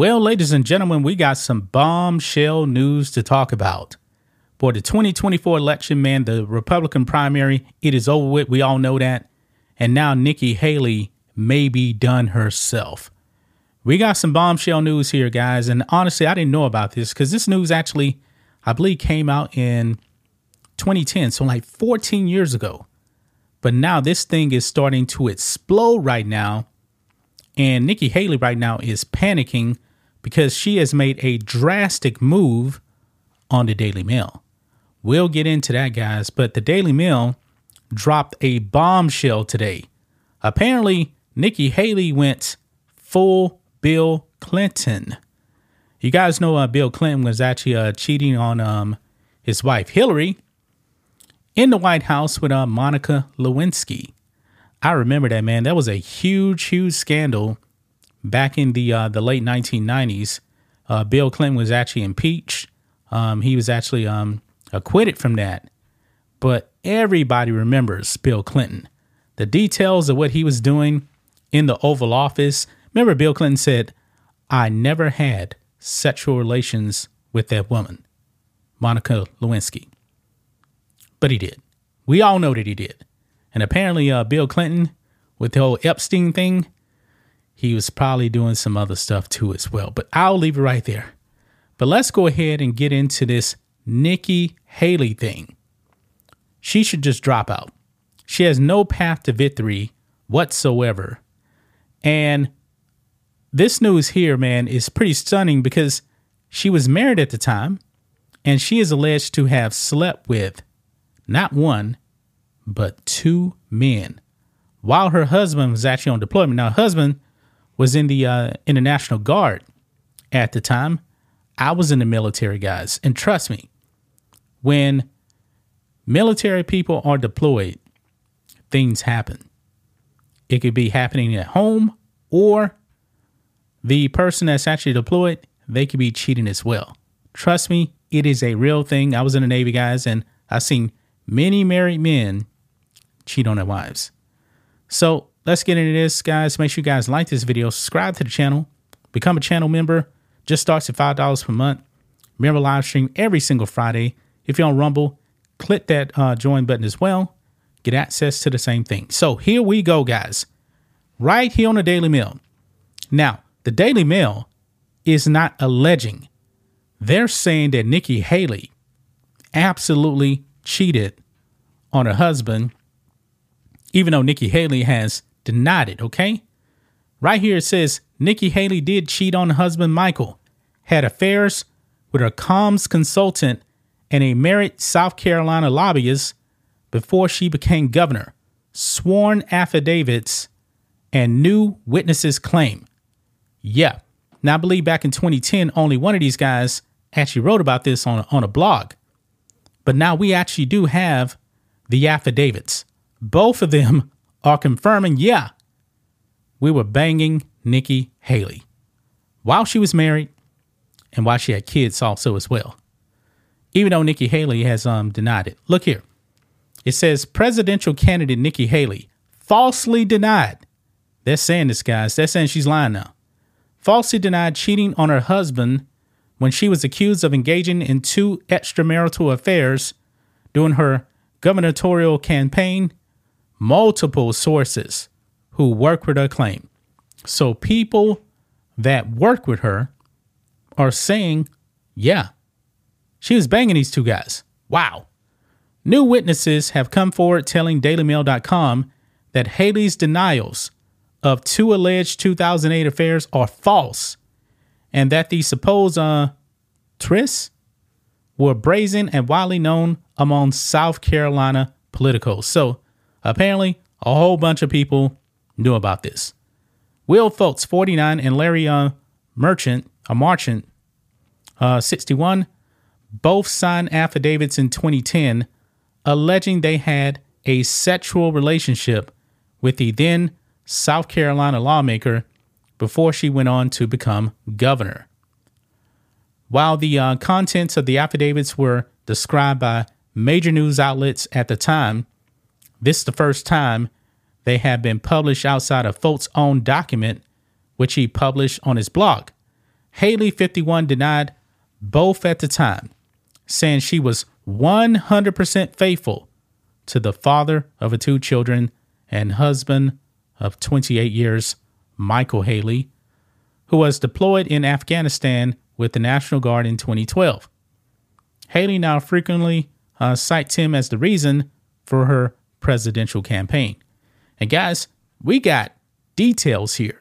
Well, ladies and gentlemen, we got some bombshell news to talk about. For the 2024 election, man, the Republican primary, it is over with. We all know that. And now Nikki Haley may be done herself. We got some bombshell news here, guys. And honestly, I didn't know about this because this news actually, I believe, came out in 2010, so like 14 years ago. But now this thing is starting to explode right now. And Nikki Haley right now is panicking because she has made a drastic move on the Daily Mail. We'll get into that, guys. But the Daily Mail dropped a bombshell today. Apparently, Nikki Haley went full Bill Clinton. You guys know uh, Bill Clinton was actually uh, cheating on um, his wife Hillary in the White House with uh, Monica Lewinsky. I remember that man. That was a huge, huge scandal back in the uh, the late 1990s. Uh, Bill Clinton was actually impeached. Um, he was actually um, acquitted from that. But everybody remembers Bill Clinton. The details of what he was doing in the Oval Office. Remember, Bill Clinton said, I never had sexual relations with that woman, Monica Lewinsky. But he did. We all know that he did. And apparently, uh, Bill Clinton, with the whole Epstein thing, he was probably doing some other stuff too as well. But I'll leave it right there. But let's go ahead and get into this Nikki Haley thing. She should just drop out. She has no path to victory whatsoever. And this news here, man, is pretty stunning because she was married at the time and she is alleged to have slept with not one, but two men while her husband was actually on deployment. Now, husband was in the uh, International Guard at the time. I was in the military, guys. And trust me, when military people are deployed, things happen. It could be happening at home or the person that's actually deployed, they could be cheating as well. Trust me, it is a real thing. I was in the Navy, guys, and I've seen many married men cheat on their wives. So let's get into this, guys. Make sure you guys like this video, subscribe to the channel, become a channel member. Just starts at $5 per month. Remember, live stream every single Friday. If you're on Rumble, click that uh, join button as well. Get access to the same thing. So here we go, guys. Right here on the Daily Mail. Now, the Daily Mail is not alleging. They're saying that Nikki Haley absolutely cheated on her husband, even though Nikki Haley has denied it, okay? Right here it says Nikki Haley did cheat on husband Michael, had affairs with her comms consultant and a married South Carolina lobbyist before she became governor. Sworn affidavits and new witnesses claim. Yeah. Now, I believe back in 2010, only one of these guys actually wrote about this on, on a blog. But now we actually do have the affidavits. Both of them are confirming, yeah, we were banging Nikki Haley while she was married and while she had kids also as well. Even though Nikki Haley has um, denied it. Look here. It says presidential candidate Nikki Haley falsely denied. They're saying this, guys. They're saying she's lying now. Falsely denied cheating on her husband when she was accused of engaging in two extramarital affairs during her gubernatorial campaign. Multiple sources who work with her claim. So people that work with her are saying, yeah, she was banging these two guys. Wow. New witnesses have come forward telling DailyMail.com that Haley's denials of two alleged 2008 affairs are false and that the supposed uh, trysts were brazen and widely known among South Carolina politicals. So apparently, a whole bunch of people knew about this. Will Folks, 49, and Larry uh, Merchant, a merchant, uh, 61, both signed affidavits in 2010 alleging they had a sexual relationship with the then South Carolina lawmaker before she went on to become governor. While the uh, contents of the affidavits were described by major news outlets at the time, this is the first time they have been published outside of Foltz's own document, which he published on his blog. Haley, 51, denied both at the time, saying she was 100% faithful to the father of her two children and husband of 28 years, Michael Haley, who was deployed in Afghanistan with the National Guard in 2012. Haley now frequently uh, cites him as the reason for her presidential campaign. And guys, we got details here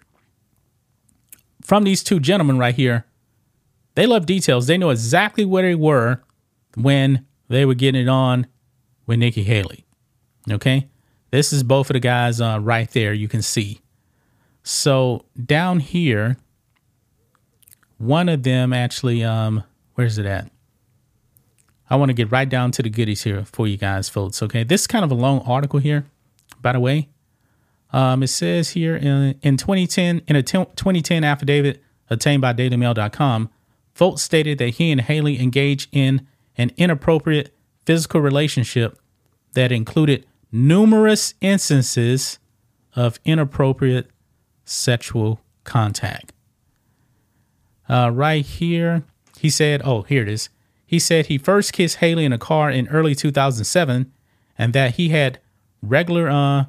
from these two gentlemen right here. They love details. They know exactly where they were when they were getting it on with Nikki Haley. Okay. This is both of the guys uh, right there. You can see. So down here, one of them actually, um, where's it at? I want to get right down to the goodies here for you guys, folks. Okay. This is kind of a long article here, by the way. Um, it says here in, in 2010, in a t- 2010 affidavit obtained by DailyMail.com, Folks stated that he and Haley engaged in an inappropriate physical relationship that included numerous instances of inappropriate sexual contact. Uh, right here, he said, oh, here it is. He said he first kissed Haley in a car in early 2007 and that he had regular uh,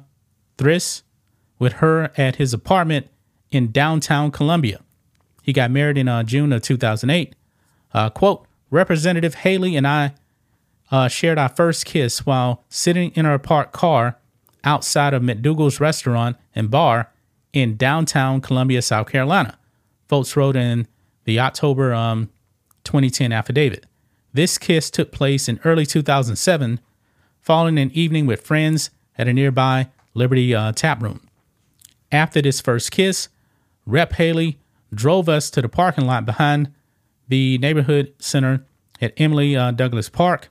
with her at his apartment in downtown Columbia. He got married in uh, June of 2008. Uh, quote, Representative Haley and I uh, shared our first kiss while sitting in our parked car outside of McDougal's restaurant and bar in downtown Columbia, South Carolina. Folks wrote in the October um, 2010 affidavit. This kiss took place in early 2007, following an evening with friends at a nearby Liberty uh, tap room. After this first kiss, Rep Haley drove us to the parking lot behind the neighborhood center at Emily uh, Douglas Park,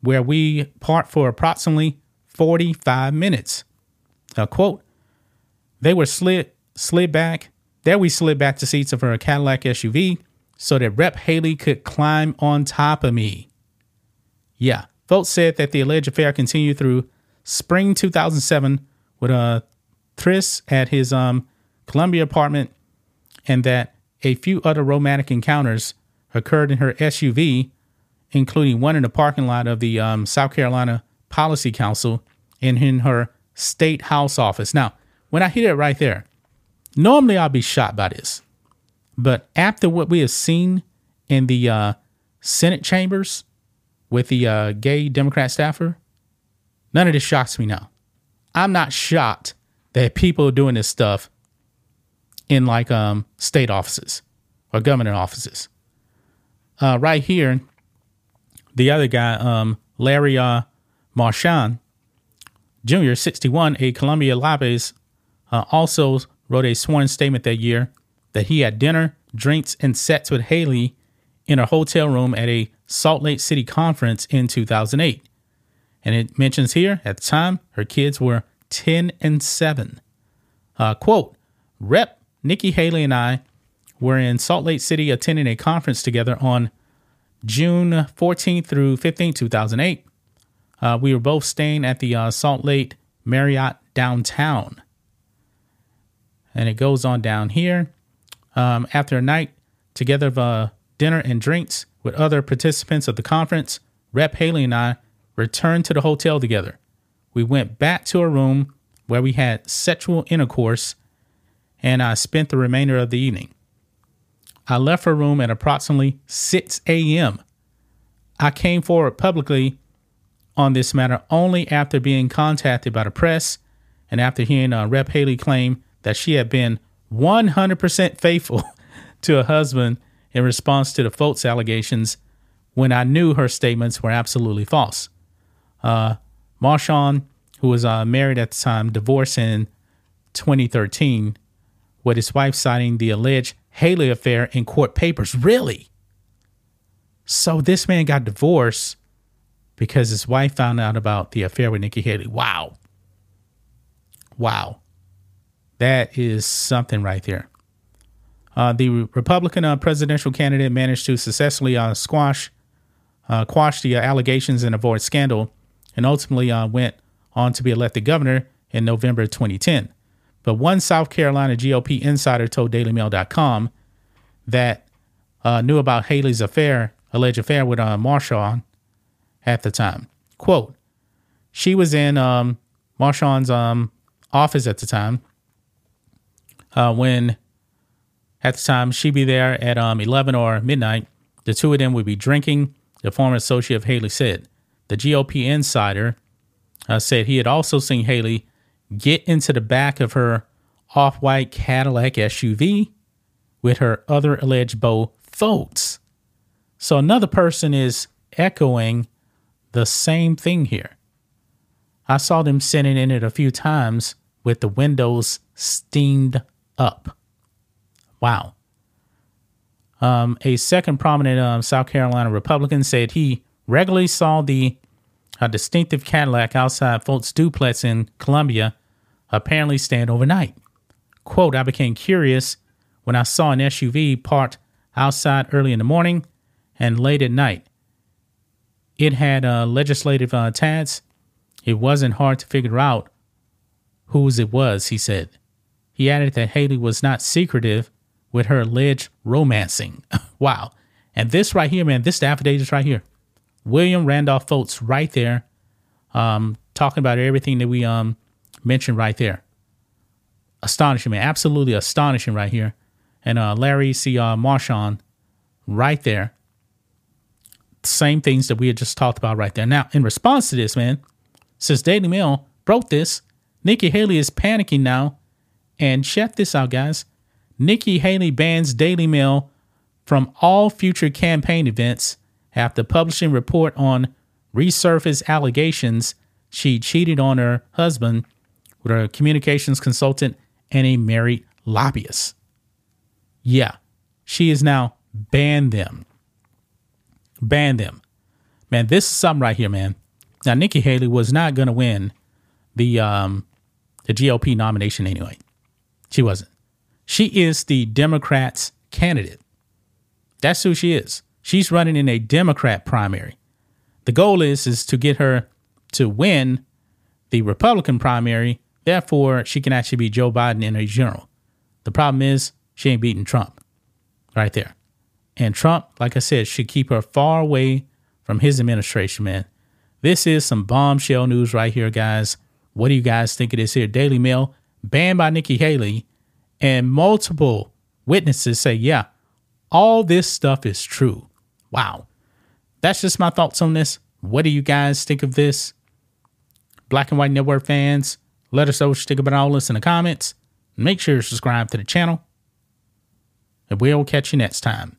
where we parked for approximately 45 minutes. Quote, they were slid slid back. There we slid back to seats of her Cadillac SUV so that Rep Haley could climb on top of me. Yeah, Folks said that the alleged affair continued through spring 2007 with a Tris at his um, Columbia apartment, and that a few other romantic encounters occurred in her SUV, including one in the parking lot of the um, South Carolina Policy Council and in her state house office. Now, when I hear it right there, normally I'll be shocked by this. But after what we have seen in the uh, Senate chambers with the uh, gay Democrat staffer, none of this shocks me now. I'm not shocked that people are doing this stuff in like um, state offices or government offices. Uh, right here, the other guy, um, Larry uh, Marchant Jr., 61, a Columbia Lobbies, uh, also wrote a sworn statement that year that he had dinner, drinks, and sex with Haley in a hotel room at a Salt Lake City conference in 2008. And it mentions here at the time her kids were 10 and 7. Uh, quote, Rep Nikki Haley and I were in Salt Lake City attending a conference together on June 14th through 15th, 2008. Uh, we were both staying at the uh, Salt Lake Marriott downtown. And it goes on down here. Um, after a night together of uh, dinner and drinks with other participants of the conference, Rep Haley and I returned to the hotel together. We went back to a room where we had sexual intercourse, and I spent the remainder of the evening. I left her room at approximately 6 a.m. I came forward publicly on this matter only after being contacted by the press and after hearing uh, Rep Haley claim that she had been 100% faithful to a husband in response to the Folks allegations when I knew her statements were absolutely false. Uh, Marchant who was uh, married at the time, divorced in 2013, with his wife citing the alleged Haley affair in court papers. Really? So this man got divorced because his wife found out about the affair with Nikki Haley. Wow. Wow. That is something right there. Uh, the Republican uh, presidential candidate managed to successfully uh, squash, uh, quash the allegations and avoid scandal, and ultimately uh, went on to be elected governor in November 2010. But one South Carolina GOP insider told DailyMail.com that uh, knew about Haley's affair, alleged affair with uh, Marshawn at the time. Quote, she was in um, Marshawn's um, office at the time uh, when at the time she'd be there at um, 11 or midnight. The two of them would be drinking, the former associate of Haley said. The GOP insider uh, said he had also seen Haley get into the back of her off white Cadillac SUV with her other alleged beau Folks. So another person is echoing the same thing here. I saw them sitting in it a few times with the windows steamed up. Wow. Um, a second prominent um, South Carolina Republican said he regularly saw the a distinctive Cadillac outside Folt's duplex in Columbia apparently stand overnight. Quote, I became curious when I saw an SUV parked outside early in the morning and late at night. It had uh, legislative uh, tags. It wasn't hard to figure out whose it was, he said. He added that Haley was not secretive with her alleged romancing. wow. And this right here, man, this affidavit is right here. William Randolph Folks right there, um, talking about everything that we um, mentioned right there. Astonishing, man. Absolutely astonishing right here. And uh, Larry C. Uh, Marshawn right there. Same things that we had just talked about right there. Now, in response to this, man, since Daily Mail broke this, Nikki Haley is panicking now. And check this out, guys. Nikki Haley bans Daily Mail from all future campaign events after publishing report on resurfaced allegations she cheated on her husband with a communications consultant and a married lobbyist. Yeah, she is now banned them. Ban them. Man, this is something right here, man. Now, Nikki Haley was not going to win the um, the GOP nomination anyway. She wasn't. She is the Democrats' candidate. That's who she is. She's running in a Democrat primary. The goal is is to get her to win the Republican primary. Therefore, she can actually be Joe Biden in a general. The problem is she ain't beating Trump right there. And Trump, like I said, should keep her far away from his administration, man. This is some bombshell news right here, guys. What do you guys think of this here? Daily Mail, banned by Nikki Haley, and multiple witnesses say, yeah, all this stuff is true. Wow. That's just my thoughts on this. What do you guys think of this? Black and White Network fans, let us know what you think about all this in the comments. Make sure to subscribe to the channel. And we'll catch you next time.